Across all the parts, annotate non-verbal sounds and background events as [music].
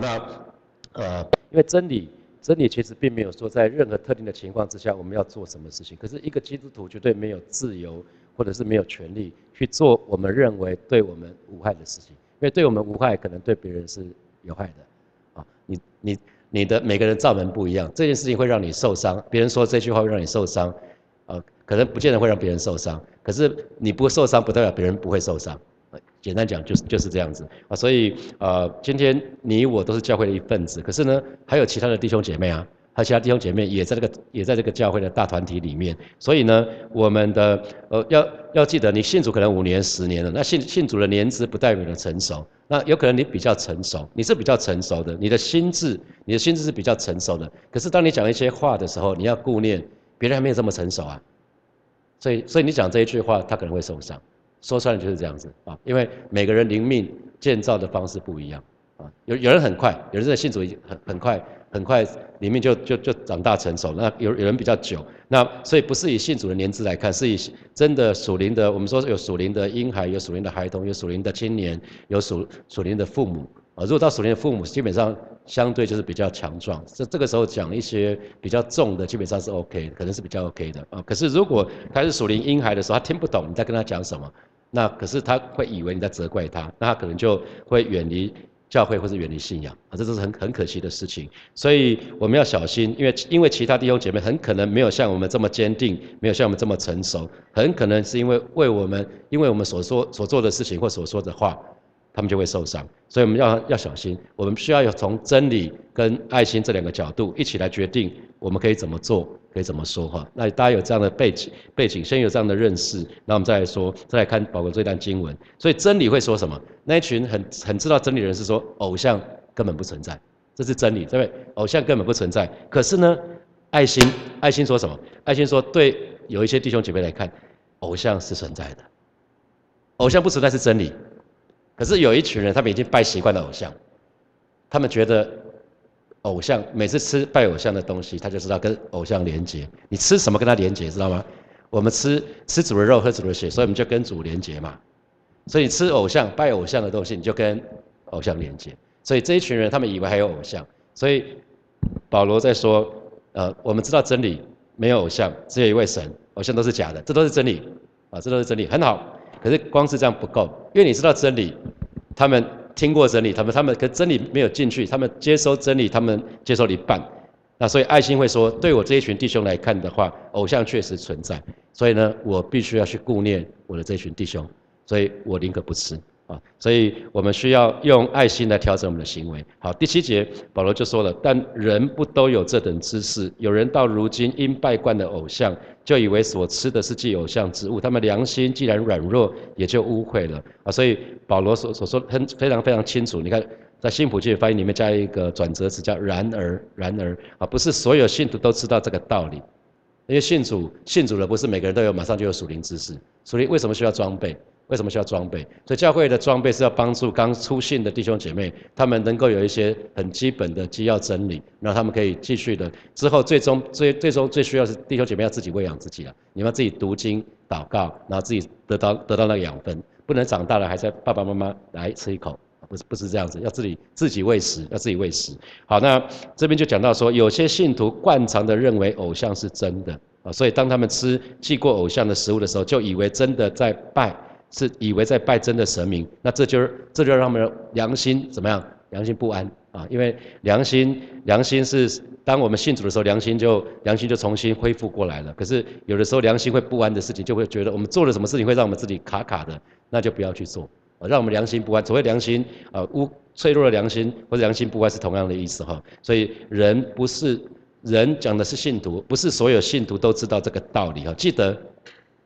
那呃，因为真理，真理其实并没有说在任何特定的情况之下我们要做什么事情。可是一个基督徒绝对没有自由，或者是没有权利去做我们认为对我们无害的事情，因为对我们无害，可能对别人是有害的。啊，你你你的每个人造门不一样，这件事情会让你受伤，别人说这句话会让你受伤，呃，可能不见得会让别人受伤，可是你不受伤，不代表别人不会受伤。简单讲就是就是这样子。啊，所以呃，今天你我都是教会的一份子，可是呢，还有其他的弟兄姐妹啊，还有其他弟兄姐妹也在这个也在这个教会的大团体里面，所以呢，我们的呃要要记得，你信主可能五年十年了，那信信主的年资不代表你的成熟，那有可能你比较成熟，你是比较成熟的，你的心智你的心智是比较成熟的，可是当你讲一些话的时候，你要顾念别人还没有这么成熟啊，所以所以你讲这一句话，他可能会受伤。说穿了就是这样子啊，因为每个人灵命建造的方式不一样啊，有有人很快，有人在信主很很快很快灵命就就就长大成熟，那有有人比较久，那所以不是以信主的年资来看，是以真的属灵的，我们说有属灵的婴孩，有属灵的孩童，有属灵的青年，有属属灵的父母啊。如果到属灵的父母，基本上相对就是比较强壮，这这个时候讲一些比较重的，基本上是 OK，可能是比较 OK 的啊。可是如果他是属灵婴孩的时候，他听不懂你在跟他讲什么。那可是他会以为你在责怪他，那他可能就会远离教会或是远离信仰啊，这都是很很可惜的事情。所以我们要小心，因为因为其他弟兄姐妹很可能没有像我们这么坚定，没有像我们这么成熟，很可能是因为为我们，因为我们所说所做的事情或所说的话。他们就会受伤，所以我们要要小心。我们需要有从真理跟爱心这两个角度一起来决定，我们可以怎么做，可以怎么说哈。那大家有这样的背景，背景先有这样的认识，那我们再来说，再来看宝格这段经文。所以真理会说什么？那一群很很知道真理的人是说，偶像根本不存在，这是真理，对不对？偶像根本不存在。可是呢，爱心爱心说什么？爱心说，对有一些弟兄姐妹来看，偶像是存在的，偶像不存在是真理。可是有一群人，他们已经拜习惯了偶像，他们觉得偶像每次吃拜偶像的东西，他就知道跟偶像连接。你吃什么跟他连接，知道吗？我们吃吃主的肉，喝主的血，所以我们就跟主连接嘛。所以吃偶像拜偶像的东西，你就跟偶像连接。所以这一群人，他们以为还有偶像。所以保罗在说，呃，我们知道真理没有偶像，只有一位神，偶像都是假的，这都是真理啊，这都是真理，很好。可是光是这样不够，因为你知道真理，他们听过真理，他们他们可真理没有进去，他们接收真理，他们接收了一半，那所以爱心会说，对我这一群弟兄来看的话，偶像确实存在，所以呢，我必须要去顾念我的这群弟兄，所以我宁可不吃。啊，所以我们需要用爱心来调整我们的行为。好，第七节保罗就说了，但人不都有这等知识？有人到如今因拜惯的偶像，就以为所吃的是祭偶像之物，他们良心既然软弱，也就污秽了。啊，所以保罗所所说很非常非常清楚。你看，在新普的翻译里面加一个转折词，叫然而，然而啊，不是所有信徒都知道这个道理，因为信主信主的不是每个人都有马上就有属灵知识，属灵为什么需要装备？为什么需要装备？所以教会的装备是要帮助刚出信的弟兄姐妹，他们能够有一些很基本的基要真理，然后他们可以继续的。之后最终最最终最需要是弟兄姐妹要自己喂养自己了，你们自己读经祷告，然后自己得到得到那个养分，不能长大了还在爸爸妈妈来吃一口，不是不是这样子，要自己自己喂食，要自己喂食。好，那这边就讲到说，有些信徒惯常的认为偶像是真的啊，所以当他们吃祭过偶像的食物的时候，就以为真的在拜。是以为在拜真的神明，那这就是这就让他们良心怎么样？良心不安啊！因为良心良心是当我们信主的时候，良心就良心就重新恢复过来了。可是有的时候良心会不安的事情，就会觉得我们做了什么事情会让我们自己卡卡的，那就不要去做啊！让我们良心不安。所谓良心啊，无脆弱的良心或者良心不安是同样的意思哈。所以人不是人讲的是信徒，不是所有信徒都知道这个道理哈。记得。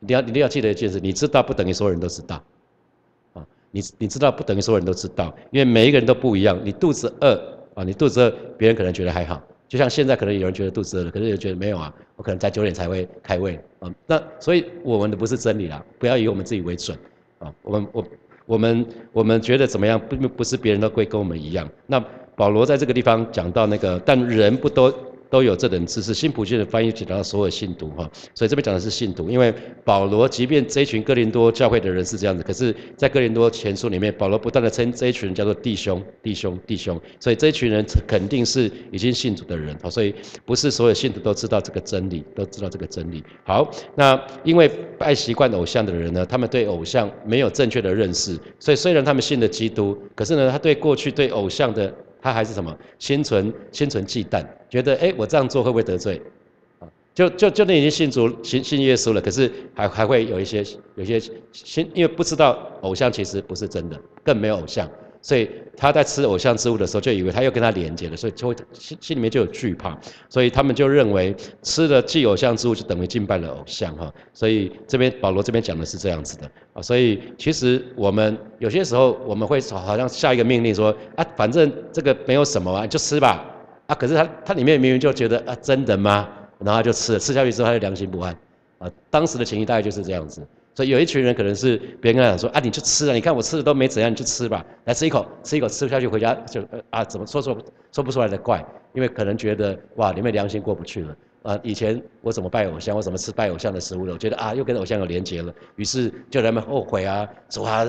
你要你要记得一件事，你知道不等于所有人都知道，啊，你你知道不等于所有人都知道，因为每一个人都不一样。你肚子饿啊，你肚子饿，别人可能觉得还好，就像现在可能有人觉得肚子饿了，可是有人觉得没有啊，我可能在九点才会开胃啊。那所以我们的不是真理啦，不要以我们自己为准啊。我们我我们我们觉得怎么样，不不是别人都会跟我们一样。那保罗在这个地方讲到那个，但人不都。都有这等知识。新普京的翻译提到所有信徒哈，所以这边讲的是信徒，因为保罗即便这一群哥林多教会的人是这样子，可是，在哥林多前书里面，保罗不断的称这一群人叫做弟兄、弟兄、弟兄，所以这一群人肯定是已经信主的人哈，所以不是所有信徒都知道这个真理，都知道这个真理。好，那因为爱习惯偶像的人呢，他们对偶像没有正确的认识，所以虽然他们信了基督，可是呢，他对过去对偶像的。他还是什么心存心存忌惮，觉得哎，我这样做会不会得罪？啊，就就就那已经信主信信耶稣了，可是还还会有一些有些心，因为不知道偶像其实不是真的，更没有偶像。所以他在吃偶像之物的时候，就以为他又跟他连接了，所以就会心心里面就有惧怕，所以他们就认为吃了祭偶像之物就等于敬拜了偶像哈。所以这边保罗这边讲的是这样子的啊。所以其实我们有些时候我们会好像下一个命令说啊，反正这个没有什么啊，就吃吧啊。可是他他里面明明就觉得啊，真的吗？然后就吃了，吃下去之后他就良心不安啊。当时的情谊大概就是这样子。所以有一群人可能是别人跟他讲说啊，你去吃啊，你看我吃的都没怎样，你去吃吧，来吃一口，吃一口吃不下去回家就啊怎么说说说不出来的怪，因为可能觉得哇你们良心过不去了啊，以前我怎么拜偶像，我怎么吃拜偶像的食物了，我觉得啊又跟偶像有连结了，于是就他们后悔啊，说啊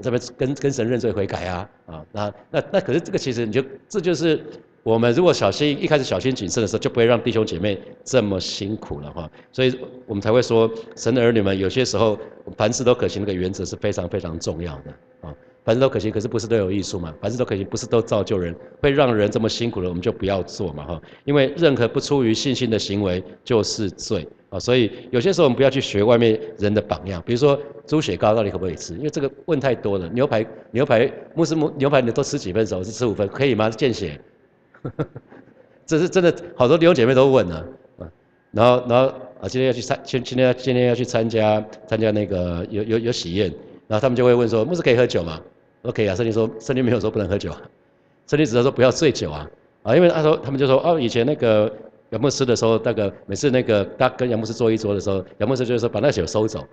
这边跟跟神认罪悔改啊啊那那那可是这个其实你就这就是。我们如果小心一开始小心谨慎的时候，就不会让弟兄姐妹这么辛苦了哈。所以我们才会说，神的儿女们有些时候凡事都可行，那个原则是非常非常重要的啊。凡事都可行，可是不是都有艺术嘛？凡事都可行，不是都造就人，会让人这么辛苦的，我们就不要做嘛哈。因为任何不出于信心的行为就是罪啊。所以有些时候我们不要去学外面人的榜样，比如说猪血糕到底可不可以吃？因为这个问太多了。牛排牛排穆斯木牛排你都吃几分熟？是吃五分可以吗？见血。[laughs] 这是真的，好多弟兄姐妹都问了啊，然后然后啊，今天要去参，今今天要今天要去参加参加那个有有有喜宴，然后他们就会问说，牧师可以喝酒吗？我说可以啊，圣经说圣经没有说不能喝酒啊，圣经只是说不要醉酒啊啊，因为他说他们就说哦，以前那个杨牧师的时候，那个每次那个他跟杨牧师坐一桌的时候，杨牧师就是说把那酒收走，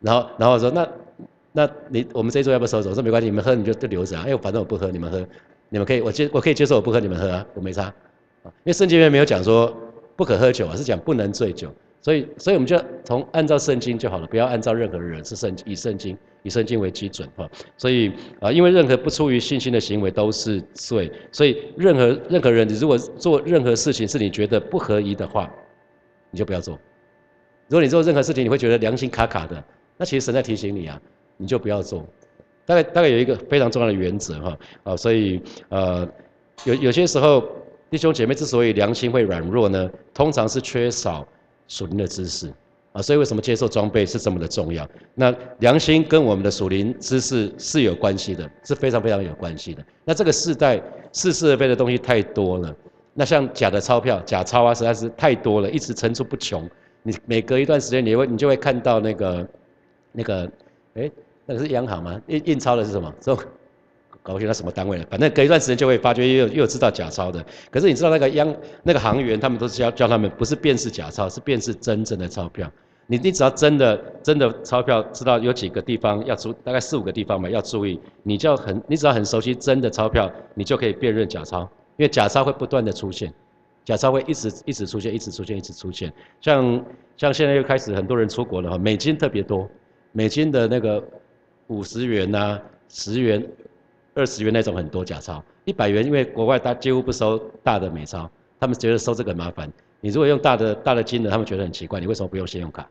然后然后说那那你我们这一桌要不要收走？我说没关系，你们喝你就就留着啊，因为反正我不喝，你们喝。你们可以，我接我可以接受，我不喝你们喝啊，我没差。啊，因为圣经里面没有讲说不可喝酒啊，是讲不能醉酒，所以所以我们就从按照圣经就好了，不要按照任何人，是圣以圣经以圣经为基准哈，所以啊，因为任何不出于信心的行为都是罪，所以任何任何人，你如果做任何事情是你觉得不合宜的话，你就不要做；如果你做任何事情你会觉得良心卡卡的，那其实神在提醒你啊，你就不要做。大概大概有一个非常重要的原则哈啊，所以呃有有些时候弟兄姐妹之所以良心会软弱呢，通常是缺少属灵的知识啊，所以为什么接受装备是这么的重要？那良心跟我们的属灵知识是有关系的，是非常非常有关系的。那这个世代似是而非的东西太多了，那像假的钞票、假钞啊，实在是太多了，一直层出不穷。你每隔一段时间，你会你就会看到那个那个哎。那个是央行吗？印印钞的是什么？这搞不清那什么单位了。反正隔一段时间就会发觉又又有知道假钞的。可是你知道那个央那个行员，他们都是教教他们，不是辨识假钞，是辨识真正的钞票。你你只要真的真的钞票，知道有几个地方要注，大概四五个地方嘛要注意。你就很你只要很熟悉真的钞票，你就可以辨认假钞。因为假钞会不断的出现，假钞会一直一直出现，一直出现，一直出现。像像现在又开始很多人出国了哈，美金特别多，美金的那个。五十元呐，十元、二十元那种很多假钞，一百元因为国外他几乎不收大的美钞，他们觉得收这个麻烦。你如果用大的大的金额，他们觉得很奇怪，你为什么不用信用卡？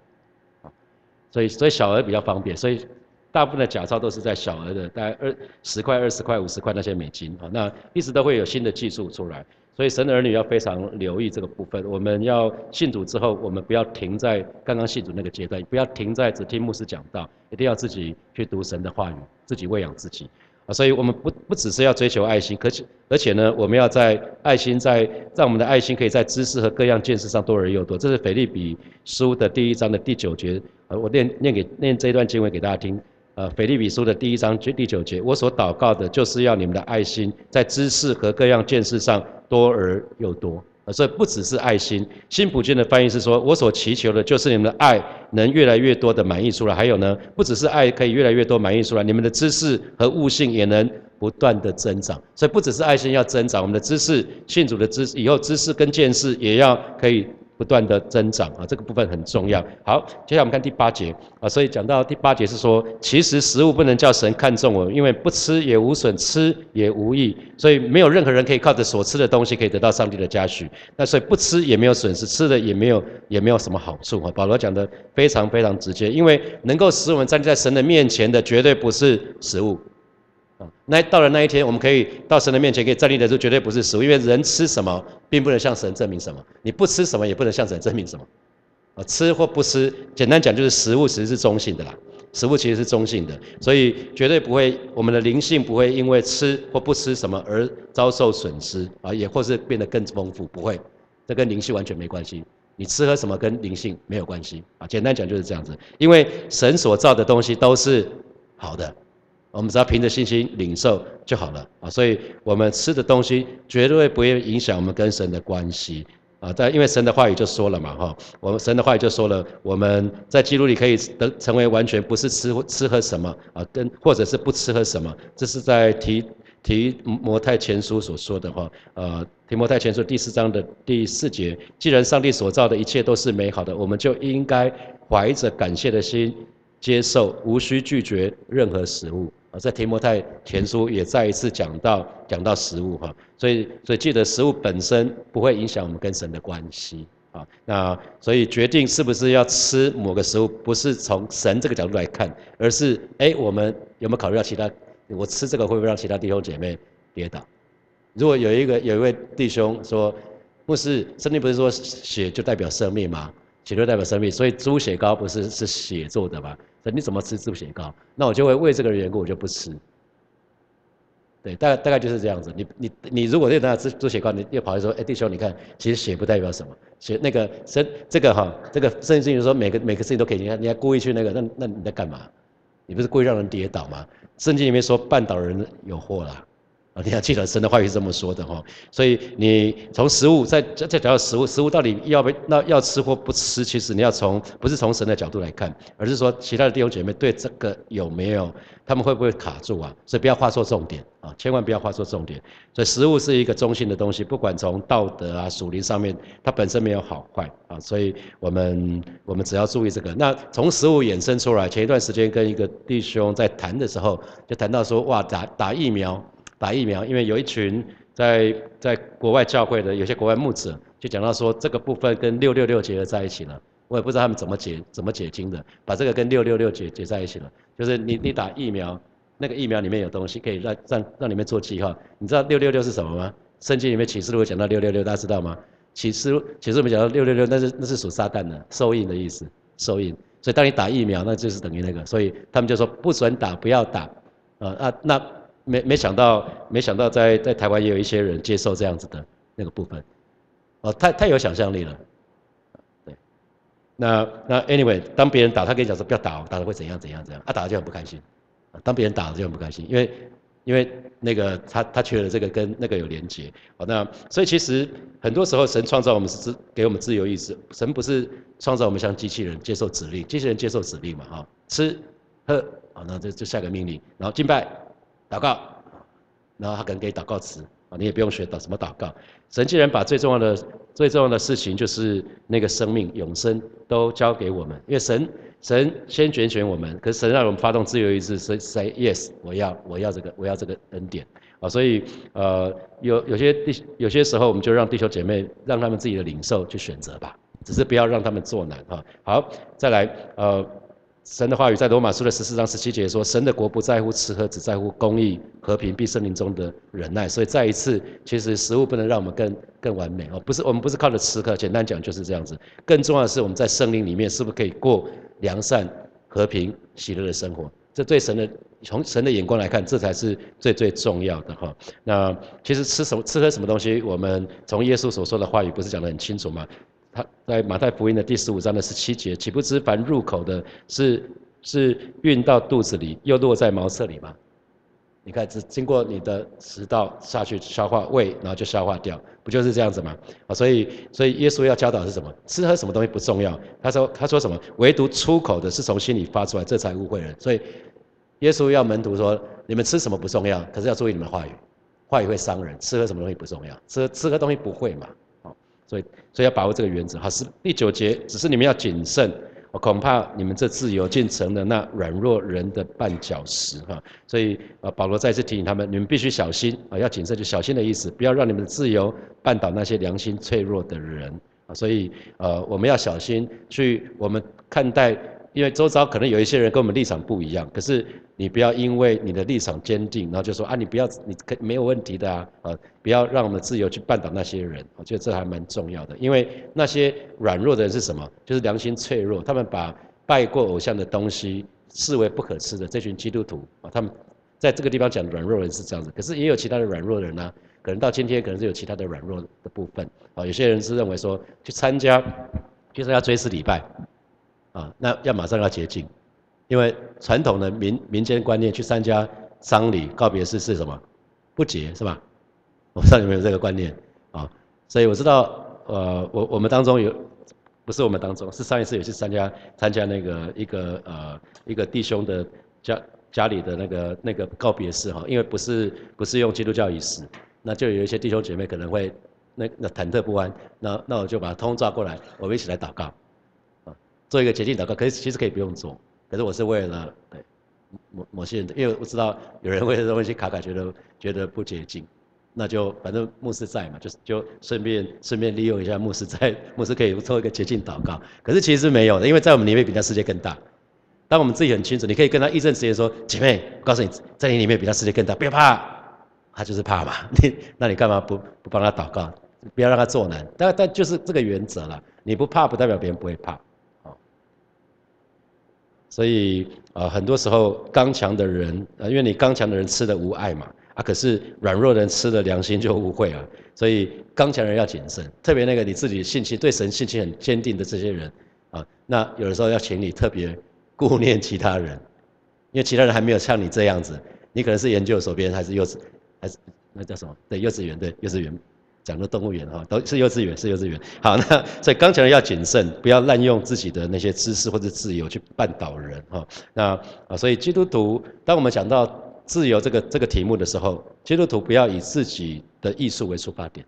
所以所以小额比较方便，所以大部分的假钞都是在小额的，大概二十块、二十块、五十块那些美金啊，那一直都会有新的技术出来。所以神的儿女要非常留意这个部分。我们要信主之后，我们不要停在刚刚信主那个阶段，不要停在只听牧师讲道，一定要自己去读神的话语，自己喂养自己。啊，所以我们不不只是要追求爱心，可且而且呢，我们要在爱心在让我们的爱心可以在知识和各样见识上多而又多。这是腓利比书的第一章的第九节。呃，我念念给念这一段经文给大家听。呃，腓利比书的第一章第九节，我所祷告的就是要你们的爱心在知识和各样见识上。多而又多，所以不只是爱心。新普京的翻译是说：“我所祈求的，就是你们的爱能越来越多的满溢出来。还有呢，不只是爱可以越来越多满溢出来，你们的知识和悟性也能不断的增长。所以不只是爱心要增长，我们的知识、信主的知识，以后知识跟见识也要可以。不断的增长啊，这个部分很重要。好，接下来我们看第八节啊，所以讲到第八节是说，其实食物不能叫神看重我，因为不吃也无损，吃也无益，所以没有任何人可以靠着所吃的东西可以得到上帝的嘉许。那所以不吃也没有损失，吃的也没有也没有什么好处啊。保罗讲的非常非常直接，因为能够使我们站在神的面前的，绝对不是食物。那到了那一天，我们可以到神的面前，可以站立的时候，绝对不是食物，因为人吃什么，并不能向神证明什么；你不吃什么，也不能向神证明什么。啊，吃或不吃，简单讲就是食物其实是中性的啦，食物其实是中性的，所以绝对不会，我们的灵性不会因为吃或不吃什么而遭受损失啊，也或是变得更丰富，不会，这跟灵性完全没关系。你吃喝什么跟灵性没有关系啊，简单讲就是这样子，因为神所造的东西都是好的。我们只要凭着信心领受就好了啊，所以我们吃的东西绝对不会影响我们跟神的关系啊。但因为神的话语就说了嘛，哈，我们神的话语就说了，我们在基督里可以得成为完全，不是吃吃喝什么啊，跟或者是不吃喝什么，这是在提提摩太前书所说的话，呃，提摩太前书第四章的第四节，既然上帝所造的一切都是美好的，我们就应该怀着感谢的心接受，无需拒绝任何食物。啊，在提摩太前书也再一次讲到讲到食物哈，所以所以记得食物本身不会影响我们跟神的关系啊。那所以决定是不是要吃某个食物，不是从神这个角度来看，而是哎，我们有没有考虑到其他？我吃这个会不会让其他弟兄姐妹跌倒？如果有一个有一位弟兄说，牧师，圣经不是说血就代表生命吗？血就代表生命，所以猪血糕不是是血做的吗？你怎么吃猪血糕？那我就会为这个缘故，我就不吃。对，大概大概就是这样子。你你你，如果那家吃猪血糕，你又跑来说，哎，弟兄，你看，其实血不代表什么，血那个生这个哈，这个圣经说每个每个事情都可以，你看你还故意去那个，那那你在干嘛？你不是故意让人跌倒吗？圣经里面说绊倒人有祸啦。啊，你要记得神的话语是这么说的哈，所以你从食物再再再讲到食物，食物到底要不那要吃或不吃，其实你要从不是从神的角度来看，而是说其他的弟兄姐妹对这个有没有，他们会不会卡住啊？所以不要画错重点啊，千万不要画错重点。所以食物是一个中性的东西，不管从道德啊、属灵上面，它本身没有好坏啊，所以我们我们只要注意这个。那从食物衍生出来，前一段时间跟一个弟兄在谈的时候，就谈到说，哇，打打疫苗。打疫苗，因为有一群在在国外教会的有些国外牧者就讲到说，这个部分跟六六六结合在一起了。我也不知道他们怎么解怎么解经的，把这个跟六六六结结在一起了。就是你你打疫苗，那个疫苗里面有东西可以让让让里面做记号。你知道六六六是什么吗？圣经里面启示录讲到六六六，大家知道吗？启示启示录讲到六六六，那是那是属撒旦的收印的意思，收印。所以当你打疫苗，那就是等于那个，所以他们就说不准打，不要打。呃啊那。没没想到，没想到在在台湾也有一些人接受这样子的那个部分，哦，太太有想象力了，对，那那 anyway，当别人打他跟你讲说不要打，打了会怎样怎样怎样，他打了就很不开心，当别人打了就很不开心，因为因为那个他他觉得这个跟那个有连结，好，那所以其实很多时候神创造我们是自给我们自由意志，神不是创造我们像机器人接受指令，机器人接受指令嘛，哈，吃喝，好，那就就下个命令，然后敬拜。祷告，然后他可能给祷告词啊，你也不用学祷什么祷告。神既然把最重要的、最重要的事情，就是那个生命永生，都交给我们，因为神神先拣选我们，可是神让我们发动自由意志，say say yes，我要我要这个我要这个恩典啊，所以呃有有些弟有些时候我们就让弟兄姐妹让他们自己的领受去选择吧，只是不要让他们做难哈。好，再来呃。神的话语在罗马书的十四章十七节说：“神的国不在乎吃喝，只在乎公义、和平，并圣灵中的忍耐。”所以再一次，其实食物不能让我们更更完美哦，不是我们不是靠着吃喝，简单讲就是这样子。更重要的是，我们在圣灵里面是不是可以过良善、和平、喜乐的生活？这对神的从神的眼光来看，这才是最最重要的哈。那其实吃什么吃喝什么东西，我们从耶稣所说的话语不是讲得很清楚吗？他在马太福音的第十五章的十七节，岂不知凡入口的，是是运到肚子里，又落在茅厕里吗？你看，只经过你的食道下去消化胃，然后就消化掉，不就是这样子吗？啊，所以所以耶稣要教导是什么？吃喝什么东西不重要。他说他说什么？唯独出口的是从心里发出来，这才误会人。所以。耶稣要门徒说：你们吃什么不重要，可是要注意你们话语，话语会伤人。吃喝什么东西不重要，吃吃喝东西不会嘛？好，所以所以要把握这个原则。好，是第九节，只是你们要谨慎。我恐怕你们这自由竟成了那软弱人的绊脚石哈，所以呃保罗再次提醒他们，你们必须小心啊，要谨慎就小心的意思，不要让你们的自由绊倒那些良心脆弱的人啊，所以呃我们要小心去我们看待。因为周遭可能有一些人跟我们立场不一样，可是你不要因为你的立场坚定，然后就说啊，你不要，你可没有问题的啊，啊，不要让我们自由去绊倒那些人，我觉得这还蛮重要的。因为那些软弱的人是什么？就是良心脆弱，他们把拜过偶像的东西视为不可吃的。这群基督徒啊，他们在这个地方讲软弱人是这样子，可是也有其他的软弱人呢，可能到今天可能是有其他的软弱的部分啊。有些人是认为说去参加就是要追思礼拜。啊，那要马上要洁净，因为传统的民民间观念去参加丧礼告别式是什么？不洁是吧？我不知道有没有这个观念啊？所以我知道，呃，我我们当中有，不是我们当中，是上一次有去参加参加那个一个呃一个弟兄的家家里的那个那个告别式哈，因为不是不是用基督教仪式，那就有一些弟兄姐妹可能会那那忐忑不安，那那我就把他通抓过来，我们一起来祷告。做一个洁净祷告，可是其实可以不用做，可是我是为了对某某些人，因为我知道有人为这东西卡卡，觉得觉得不洁净，那就反正牧师在嘛，就就顺便顺便利用一下牧师在，[laughs] 牧师可以做一个洁净祷告。可是其实没有的，因为在我们里面比他世界更大。当我们自己很清楚，你可以跟他一阵时间说，姐妹，告诉你，在你里面比他世界更大，不要怕，他就是怕嘛。[laughs] 你那你干嘛不不帮他祷告，不要让他做难？但但就是这个原则了，你不怕不代表别人不会怕。所以啊，很多时候刚强的人，啊，因为你刚强的人吃的无爱嘛，啊，可是软弱的人吃的良心就误会啊。所以刚强人要谨慎，特别那个你自己信心对神信心很坚定的这些人，啊，那有的时候要请你特别顾念其他人，因为其他人还没有像你这样子，你可能是研究所边还是幼稚，还是那叫什么？对，幼稚园，对，幼稚园。讲的动物园哈，都是幼稚园，是幼稚园。好，那所以刚强人要谨慎，不要滥用自己的那些知识或者自由去绊倒人哈。那啊，所以基督徒，当我们讲到自由这个这个题目的时候，基督徒不要以自己的艺术为出发点，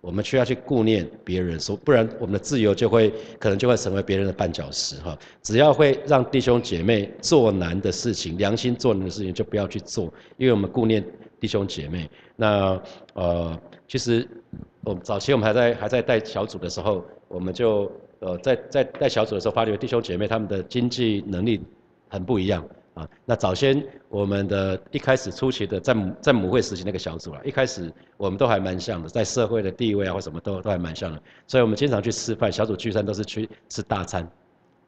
我们需要去顾念别人，说不然我们的自由就会可能就会成为别人的绊脚石哈。只要会让弟兄姐妹做难的事情，良心做难的事情就不要去做，因为我们顾念弟兄姐妹。那呃。其实，我们早期我们还在还在带小组的时候，我们就呃在在带小组的时候，发觉弟兄姐妹他们的经济能力很不一样啊。那早先我们的一开始初期的在在母会实习那个小组啊，一开始我们都还蛮像的，在社会的地位啊或什么都都还蛮像的，所以我们经常去吃饭，小组聚餐都是去吃大餐，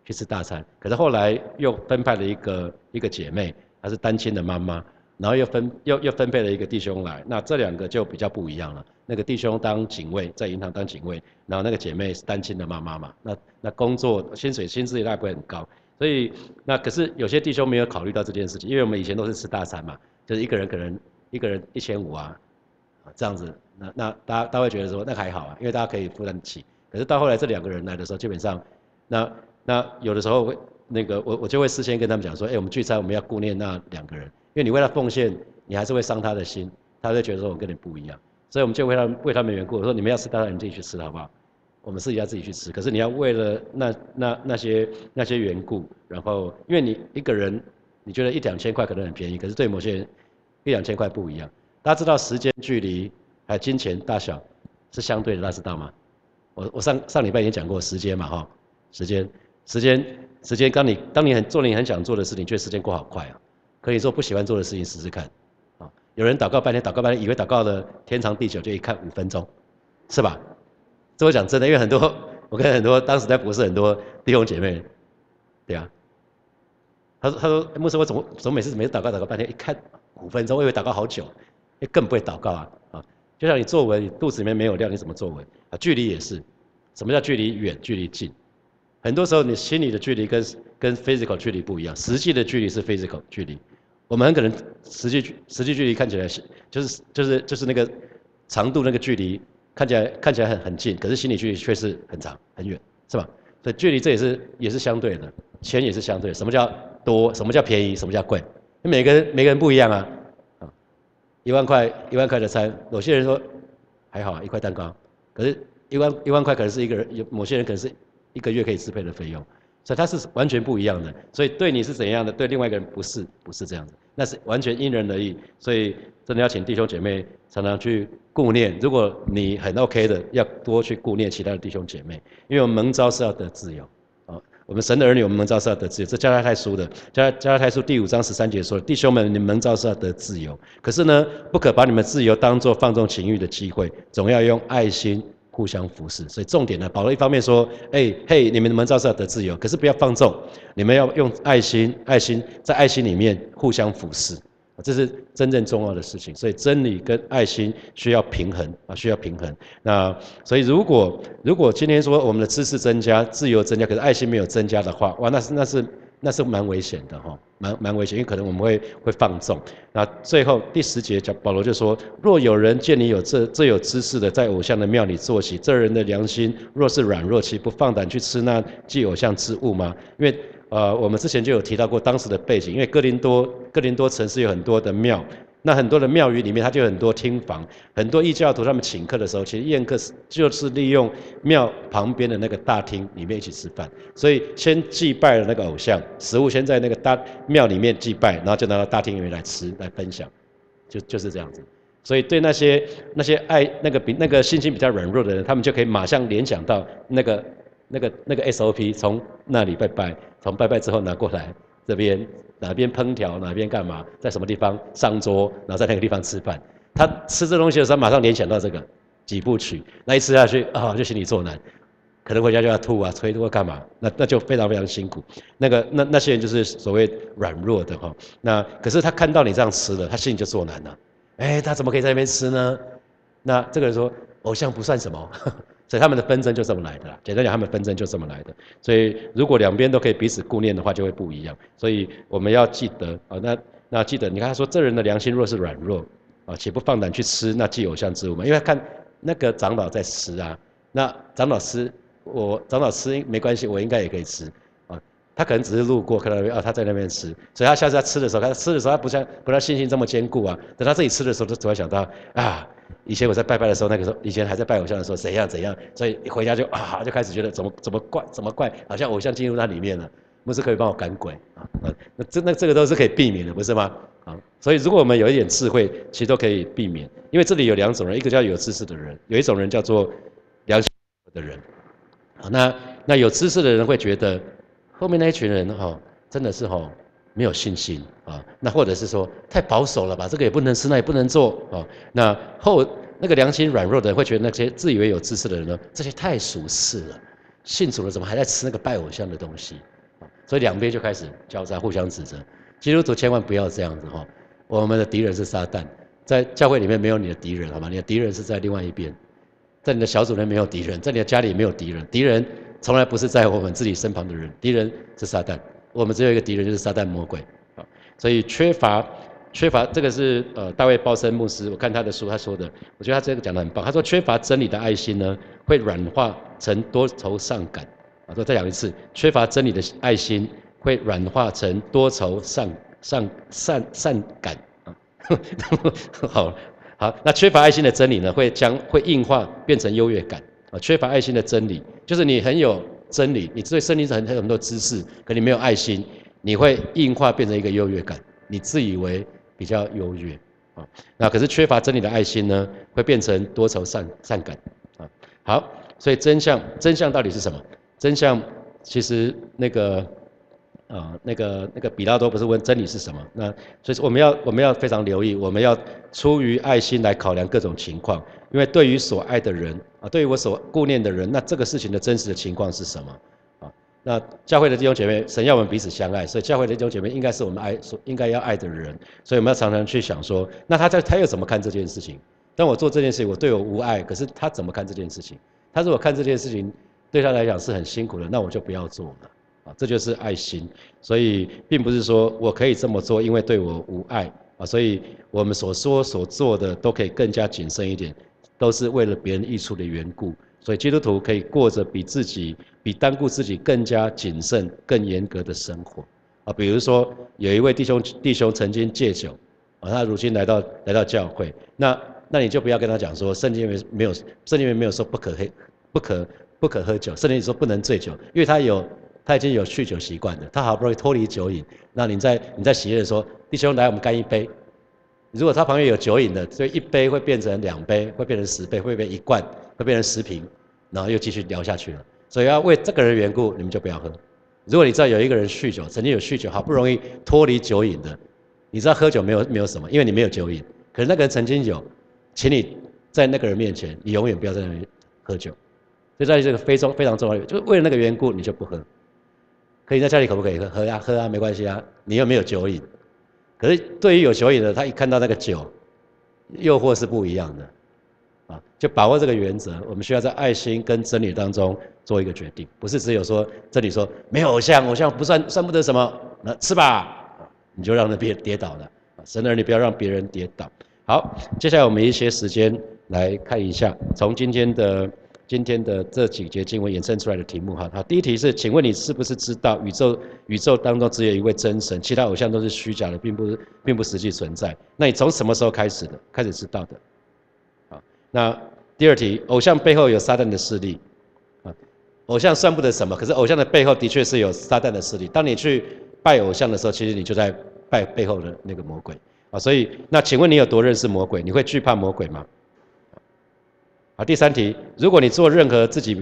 去吃大餐。可是后来又分派了一个一个姐妹，她是单亲的妈妈。然后又分又又分配了一个弟兄来，那这两个就比较不一样了。那个弟兄当警卫，在银行当警卫，然后那个姐妹是单亲的妈妈嘛，那那工作薪水薪资也大不会很高，所以那可是有些弟兄没有考虑到这件事情，因为我们以前都是吃大餐嘛，就是一个人可能一个人一千五啊，啊这样子，那那大家大家会觉得说那还好啊，因为大家可以负担得起。可是到后来这两个人来的时候，基本上，那那有的时候会那个我我就会事先跟他们讲说，哎，我们聚餐我们要顾念那两个人。因为你为他奉献，你还是会伤他的心，他会觉得说我跟你不一样，所以我们就为他为他们缘故，我说你们要吃大餐，你自己去吃好不好？我们私底下自己去吃，可是你要为了那那那些那些缘故，然后因为你一个人你觉得一两千块可能很便宜，可是对某些人一两千块不一样。大家知道时间、距离还有金钱大小是相对的，大家知道吗？我我上上礼拜已经讲过时间嘛哈，时间时间时间，当你当你很做你很想做的事情，觉得时间过好快啊。可以做不喜欢做的事情试试看，啊，有人祷告半天，祷告半天，以为祷告了天长地久，就一看五分钟，是吧？这我讲真的，因为很多我跟很多当时在博士很多弟兄姐妹，对啊，他说他说牧师我怎么怎么每次每次祷告祷告半天，一看五分钟，我以为祷告好久，更不会祷告啊啊！就像你作文，你肚子里面没有料，你怎么作文啊？距离也是，什么叫距离远？距离近？很多时候你心理的距离跟跟 physical 距离不一样，实际的距离是 physical 距离。我们很可能实际实际距离看起来是就是就是就是那个长度那个距离看起来看起来很很近，可是心理距离却是很长很远，是吧？所以距离这也是也是相对的，钱也是相对的。什么叫多？什么叫便宜？什么叫贵？每个人每个人不一样啊，啊，一万块一万块的餐，有些人说还好，一块蛋糕，可是一万一万块可能是一个人，有某些人可能是一个月可以支配的费用，所以它是完全不一样的。所以对你是怎样的，对另外一个人不是不是这样子，那是完全因人而异。所以真的要请弟兄姐妹常常去顾念，如果你很 OK 的，要多去顾念其他的弟兄姐妹，因为我们蒙召是要得自由。我们神的儿女，我们蒙召是要得自由。这加拉太书的加加拉太书第五章十三节说：“弟兄们，你们蒙召是要得自由。可是呢，不可把你们自由当作放纵情欲的机会，总要用爱心互相服侍。”所以重点呢，保罗一方面说：“哎嘿，你们蒙召是要得自由，可是不要放纵，你们要用爱心，爱心在爱心里面互相服侍。”这是真正重要的事情，所以真理跟爱心需要平衡啊，需要平衡。那所以如果如果今天说我们的知识增加、自由增加，可是爱心没有增加的话，哇，那是那是那是蛮危险的哈，蛮蛮危险，因为可能我们会会放纵。那最后第十节讲保罗就说：若有人见你有这这有知识的，在偶像的庙里坐起，这人的良心若是软弱，岂不放胆去吃那祭偶像之物吗？因为呃，我们之前就有提到过当时的背景，因为哥林多哥林多城市有很多的庙，那很多的庙宇里面，它就有很多厅房，很多异教徒他们请客的时候，其实宴客是就是利用庙旁边的那个大厅里面一起吃饭，所以先祭拜了那个偶像，食物先在那个大庙里面祭拜，然后就拿到大厅里面来吃来分享，就就是这样子，所以对那些那些爱那个比那个信心比较软弱的人，他们就可以马上联想到那个。那个那个 SOP 从那里拜拜，从拜拜之后拿过来，这边哪边烹调，哪边干嘛，在什么地方上桌，然后在那个地方吃饭。他吃这东西的时候，马上联想到这个几部曲，那一吃下去啊，就心里作难，可能回家就要吐啊，催吐干嘛？那那就非常非常辛苦。那个那那些人就是所谓软弱的哈。那可是他看到你这样吃了，他心里就作难了。哎，他怎么可以在那边吃呢？那这个人说，偶像不算什么。所以他们的纷争就这么来的啦。简单讲，他们纷争就这么来的。所以如果两边都可以彼此顾念的话，就会不一样。所以我们要记得啊，那那记得，你看他说这人的良心若是软弱啊，岂不放胆去吃那既偶像之物吗？因为看那个长老在吃啊，那长老吃，我长老吃没关系，我应该也可以吃啊。他可能只是路过看到啊，他在那边吃，所以他下次他吃的时候，他吃的时候他不像不像信心这么坚固啊。等他自己吃的时候，就只会想到啊。以前我在拜拜的时候，那个时候以前还在拜偶像的时候，怎样怎样，所以一回家就 [laughs] 啊就开始觉得怎么怎么怪怎么怪，好像偶像进入那里面了，牧师可以帮我赶鬼啊，那这那这个都是可以避免的，不是吗？啊，所以如果我们有一点智慧，其实都可以避免，因为这里有两种人，一个叫有知识的人，有一种人叫做良心的人，啊，那那有知识的人会觉得后面那一群人哈，真的是哈。没有信心啊，那或者是说太保守了吧？这个也不能吃，那也不能做啊。那后那个良心软弱的人会觉得那些自以为有知识的人呢，这些太俗世了，信主了怎么还在吃那个拜偶像的东西？所以两边就开始交叉，互相指责。基督徒千万不要这样子哈，我们的敌人是撒旦，在教会里面没有你的敌人好吗？你的敌人是在另外一边，在你的小组里面没有敌人，在你的家里没有敌人，敌人从来不是在我们自己身旁的人，敌人是撒旦。我们只有一个敌人，就是撒旦魔鬼，啊，所以缺乏缺乏这个是呃大卫鲍森牧师，我看他的书他说的，我觉得他这个讲的很棒。他说缺乏真理的爱心呢，会软化成多愁善感。啊，说再讲一次，缺乏真理的爱心会软化成多愁善善善善感。啊，[laughs] 好好，那缺乏爱心的真理呢，会将会硬化变成优越感。啊，缺乏爱心的真理，就是你很有。真理，你对圣经很很多知识，可你没有爱心，你会硬化变成一个优越感，你自以为比较优越啊。那可是缺乏真理的爱心呢，会变成多愁善善感啊。好，所以真相真相到底是什么？真相其实那个啊那个那个比拉多不是问真理是什么？那所以我们要我们要非常留意，我们要出于爱心来考量各种情况。因为对于所爱的人啊，对于我所顾念的人，那这个事情的真实的情况是什么啊？那教会的弟兄姐妹，神要我们彼此相爱，所以教会的弟兄姐妹应该是我们爱所应该要爱的人，所以我们要常常去想说，那他在他又怎么看这件事情？当我做这件事情，我对我无爱，可是他怎么看这件事情？他如果看这件事情对他来讲是很辛苦的，那我就不要做了啊！这就是爱心，所以并不是说我可以这么做，因为对我无爱啊，所以我们所说所做的都可以更加谨慎一点。都是为了别人益处的缘故，所以基督徒可以过着比自己、比单顾自己更加谨慎、更严格的生活。啊，比如说有一位弟兄弟兄曾经戒酒，啊，他如今来到来到教会，那那你就不要跟他讲说圣经里面没有圣经里面没有说不可黑不可不可喝酒，圣经里说不能醉酒，因为他有他已经有酗酒习惯的，他好不容易脱离酒瘾，那你在你在喜悦的说弟兄来我们干一杯，如果他旁边有酒瘾的，所以一杯会变成两杯，会变成十杯，会变一罐，会变成十瓶，然后又继续聊下去了，所以要为这个人缘故，你们就不要喝。如果你知道有一个人酗酒，曾经有酗酒，好不容易脱离酒瘾的，你知道喝酒没有没有什么，因为你没有酒瘾。可是那个人曾经有，请你在那个人面前，你永远不要在那里喝酒。所以在这个非常非常重要，就是为了那个缘故，你就不喝。可以在家里可不可以喝？喝呀，喝啊，没关系啊。你又没有酒瘾。可是对于有酒瘾的，他一看到那个酒，诱惑是不一样的。啊，就把握这个原则，我们需要在爱心跟真理当中做一个决定，不是只有说这里说没有偶像，偶像不算算不得什么，那吃吧，你就让那别跌倒了。神儿女不要让别人跌倒。好，接下来我们一些时间来看一下，从今天的今天的这几节经文衍生出来的题目哈。好，第一题是，请问你是不是知道宇宙宇宙当中只有一位真神，其他偶像都是虚假的，并不是并不实际存在？那你从什么时候开始的？开始知道的？那第二题，偶像背后有撒旦的势力，啊，偶像算不得什么，可是偶像的背后的确是有撒旦的势力。当你去拜偶像的时候，其实你就在拜背后的那个魔鬼，啊，所以那请问你有多认识魔鬼？你会惧怕魔鬼吗？啊，第三题，如果你做任何自己，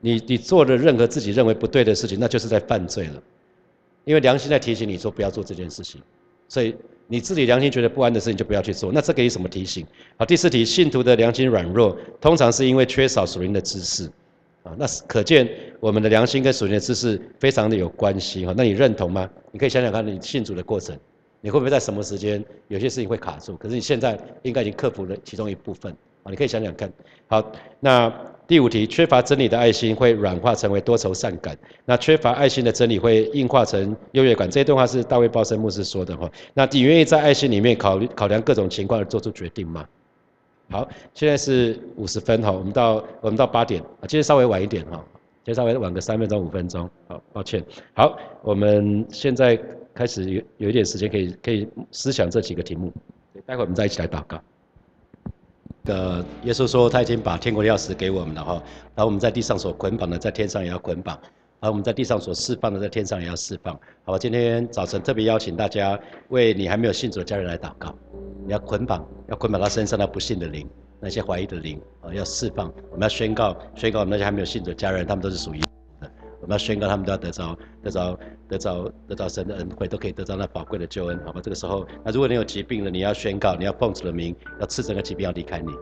你你做的任何自己认为不对的事情，那就是在犯罪了，因为良心在提醒你说不要做这件事情，所以。你自己良心觉得不安的事情就不要去做，那这个有什么提醒？好，第四题，信徒的良心软弱，通常是因为缺少属灵的知识，啊，那可见我们的良心跟属灵的知识非常的有关系哈。那你认同吗？你可以想想看你信主的过程，你会不会在什么时间有些事情会卡住？可是你现在应该已经克服了其中一部分啊，你可以想想看。好，那。第五题，缺乏真理的爱心会软化成为多愁善感。那缺乏爱心的真理会硬化成优越感。这一段话是大卫鲍森牧师说的哈。那你愿意在爱心里面考虑考量各种情况而做出决定吗？好，现在是五十分哈，我们到我们到八点啊，今天稍微晚一点哈，今天稍微晚个三分钟五分钟，好，抱歉。好，我们现在开始有有一点时间可以可以思想这几个题目，待会我们再一起来祷告。呃耶稣说他已经把天国的钥匙给我们了哈，然后我们在地上所捆绑的，在天上也要捆绑；而我们在地上所释放的，在天上也要释放。好吧，今天早晨特别邀请大家为你还没有信主的家人来祷告，你要捆绑，要捆绑他身上那不信的灵，那些怀疑的灵啊，要释放。我们要宣告，宣告那些还没有信主的家人，他们都是属于。我们要宣告，他们都要得着、得着、得着、得着神的恩惠，都可以得到那宝贵的救恩，好吧？这个时候，那如果你有疾病了，你要宣告，你要奉主的名，要赐这个疾病要离开你，啊，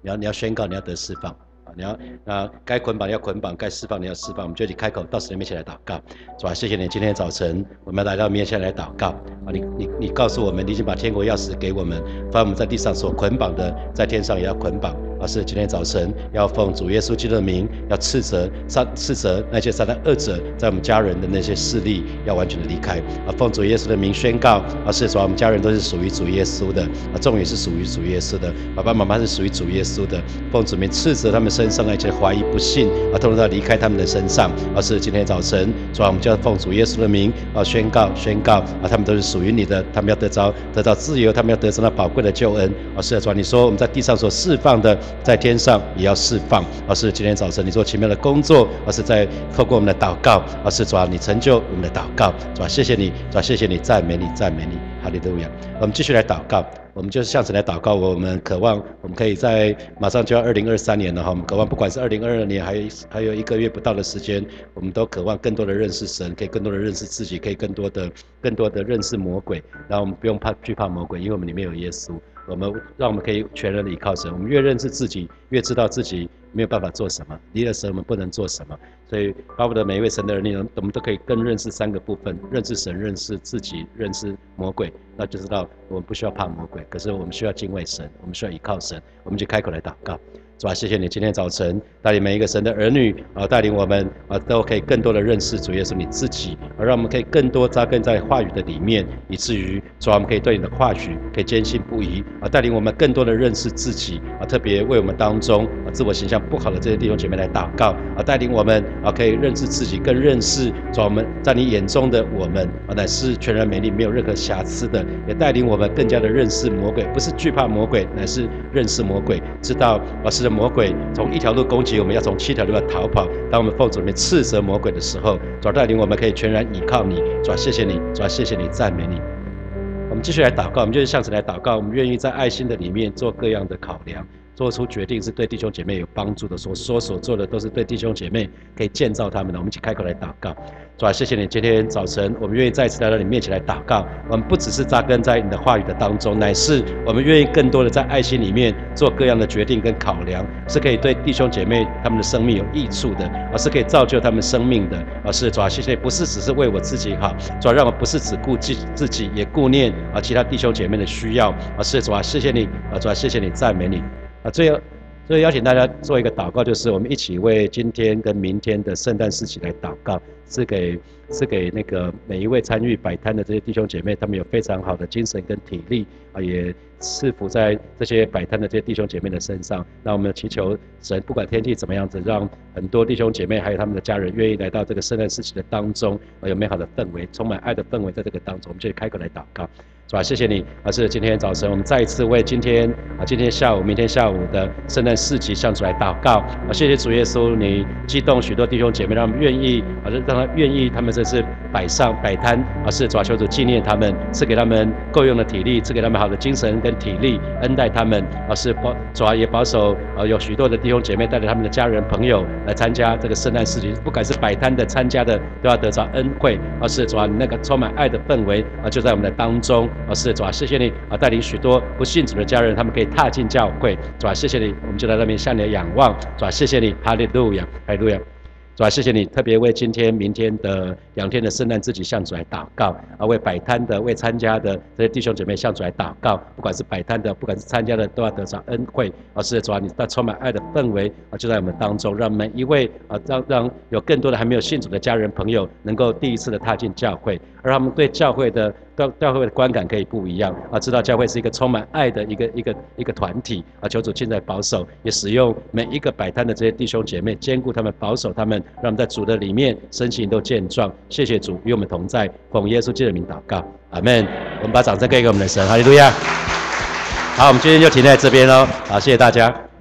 你要你要宣告，你要得释放。你要那该捆绑要捆绑，该释放你要释放。我们就去开口到神的面前来祷告，是吧？谢谢你，今天早晨我们来到面前来祷告啊！你你你告诉我们，你已经把天国钥匙给我们，把我们在地上所捆绑的，在天上也要捆绑。而是今天早晨要奉主耶稣基督的名，要斥责杀斥责那些撒旦恶者在我们家人的那些势力，要完全的离开。啊，奉主耶稣的名宣告，而，是说我们家人都是属于主耶稣的，啊，众也是属于主耶稣的，爸爸妈妈是属于主耶稣的。奉主名斥责他们身上那些怀疑不信，啊，通通要离开他们的身上。而是今天早晨，主啊，我们就要奉主耶稣的名，啊，宣告宣告，啊，他们都是属于你的，他们要得着得到自由，他们要得着那宝贵的救恩。而，是主啊，你说我们在地上所释放的。在天上也要释放，而是今天早晨你做奇妙的工作，而是在透过我们的祷告，而是主啊，你成就我们的祷告，主啊，谢谢你，主啊，谢谢你，赞美你，赞美你，哈利路亚。我们继续来祷告，我们就是向神来祷告，我们渴望我们可以在马上就要二零二三年了哈，我们渴望不管是二零二二年，还有还有一个月不到的时间，我们都渴望更多的认识神，可以更多的认识自己，可以更多的更多的认识魔鬼，然后我们不用怕惧怕魔鬼，因为我们里面有耶稣。我们让我们可以全然的依靠神。我们越认识自己，越知道自己没有办法做什么，离了神我们不能做什么。所以巴不得每一位神的人，我们都可以更认识三个部分：认识神、认识自己、认识魔鬼。那就知道我们不需要怕魔鬼，可是我们需要敬畏神，我们需要依靠神。我们就开口来祷告。是吧？谢谢你今天早晨带领每一个神的儿女啊，带领我们啊，都可以更多的认识主耶稣你自己，而让我们可以更多扎根在话语的里面，以至于说我们可以对你的话语可以坚信不疑啊，带领我们更多的认识自己啊，特别为我们当中啊自我形象不好的这些弟兄姐妹来祷告啊，带领我们啊，可以认识自己，更认识主我们在你眼中的我们啊，乃是全然美丽，没有任何瑕疵的，也带领我们更加的认识魔鬼，不是惧怕魔鬼，乃是认识魔鬼，知道啊，是魔鬼从一条路攻击我们，要从七条路要逃跑。当我们奉主里面斥责魔鬼的时候，主带领我们可以全然依靠你，主谢谢你，主谢谢你，赞美你。我们继续来祷告，我们就是向神来祷告，我们愿意在爱心的里面做各样的考量。做出决定是对弟兄姐妹有帮助的，所说所做的都是对弟兄姐妹可以建造他们的。我们一起开口来祷告，主啊，谢谢你今天早晨，我们愿意再次来到你面前来祷告。我们不只是扎根在你的话语的当中，乃是我们愿意更多的在爱心里面做各样的决定跟考量，是可以对弟兄姐妹他们的生命有益处的，而是可以造就他们生命的。而是主啊，谢谢你，不是只是为我自己好，主啊，让我不是只顾自自己，也顾念啊其他弟兄姐妹的需要。而是主啊，谢谢你，啊主啊，谢谢你，赞美你。啊，最后，最后邀请大家做一个祷告，就是我们一起为今天跟明天的圣诞市集来祷告，是给是给那个每一位参与摆摊的这些弟兄姐妹，他们有非常好的精神跟体力啊，也赐福在这些摆摊的这些弟兄姐妹的身上。那我们祈求神，不管天气怎么样子，让很多弟兄姐妹还有他们的家人愿意来到这个圣诞市集的当中，有美好的氛围，充满爱的氛围在这个当中，我们就开口来祷告。是吧？谢谢你，而是今天早晨，我们再一次为今天啊，今天下午、明天下午的圣诞市集向主来祷告啊！谢谢主耶稣，你激动许多弟兄姐妹，让他们愿意啊，让他愿意，他们这次摆上摆摊啊，是主求主纪念他们，赐给他们够用的体力，赐给他们好的精神跟体力，恩待他们啊，是保主也保守啊，有许多的弟兄姐妹带着他们的家人朋友来参加这个圣诞市集，不管是摆摊的、参加的，都要得着恩惠，而是主那个充满爱的氛围啊，就在我们的当中。啊，是主啊，谢谢你啊，带领许多不信主的家人，他们可以踏进教会，主啊，谢谢你，我们就在那边向你仰望，主啊，谢谢你，哈利路亚，哈利路亚。主啊，谢谢你特别为今天、明天的两天的圣诞自己向主来祷告，啊，为摆摊的、为参加的这些弟兄姐妹向主来祷告。不管是摆摊的，不管是参加的，都要得上恩惠。啊，是主啊，你在充满爱的氛围啊，就在我们当中，让每一位啊，让让有更多的还没有信主的家人朋友，能够第一次的踏进教会，而他们对教会的。教教会的观感可以不一样啊，知道教会是一个充满爱的一个一个一个团体啊。求主现在保守，也使用每一个摆摊的这些弟兄姐妹，兼顾他们，保守他们，让我们在主的里面身心都健壮。谢谢主与我们同在，奉耶稣基督的名祷告，阿门。我们把掌声给给我们的神，哈利路亚。好，我们今天就停在这边喽，好，谢谢大家。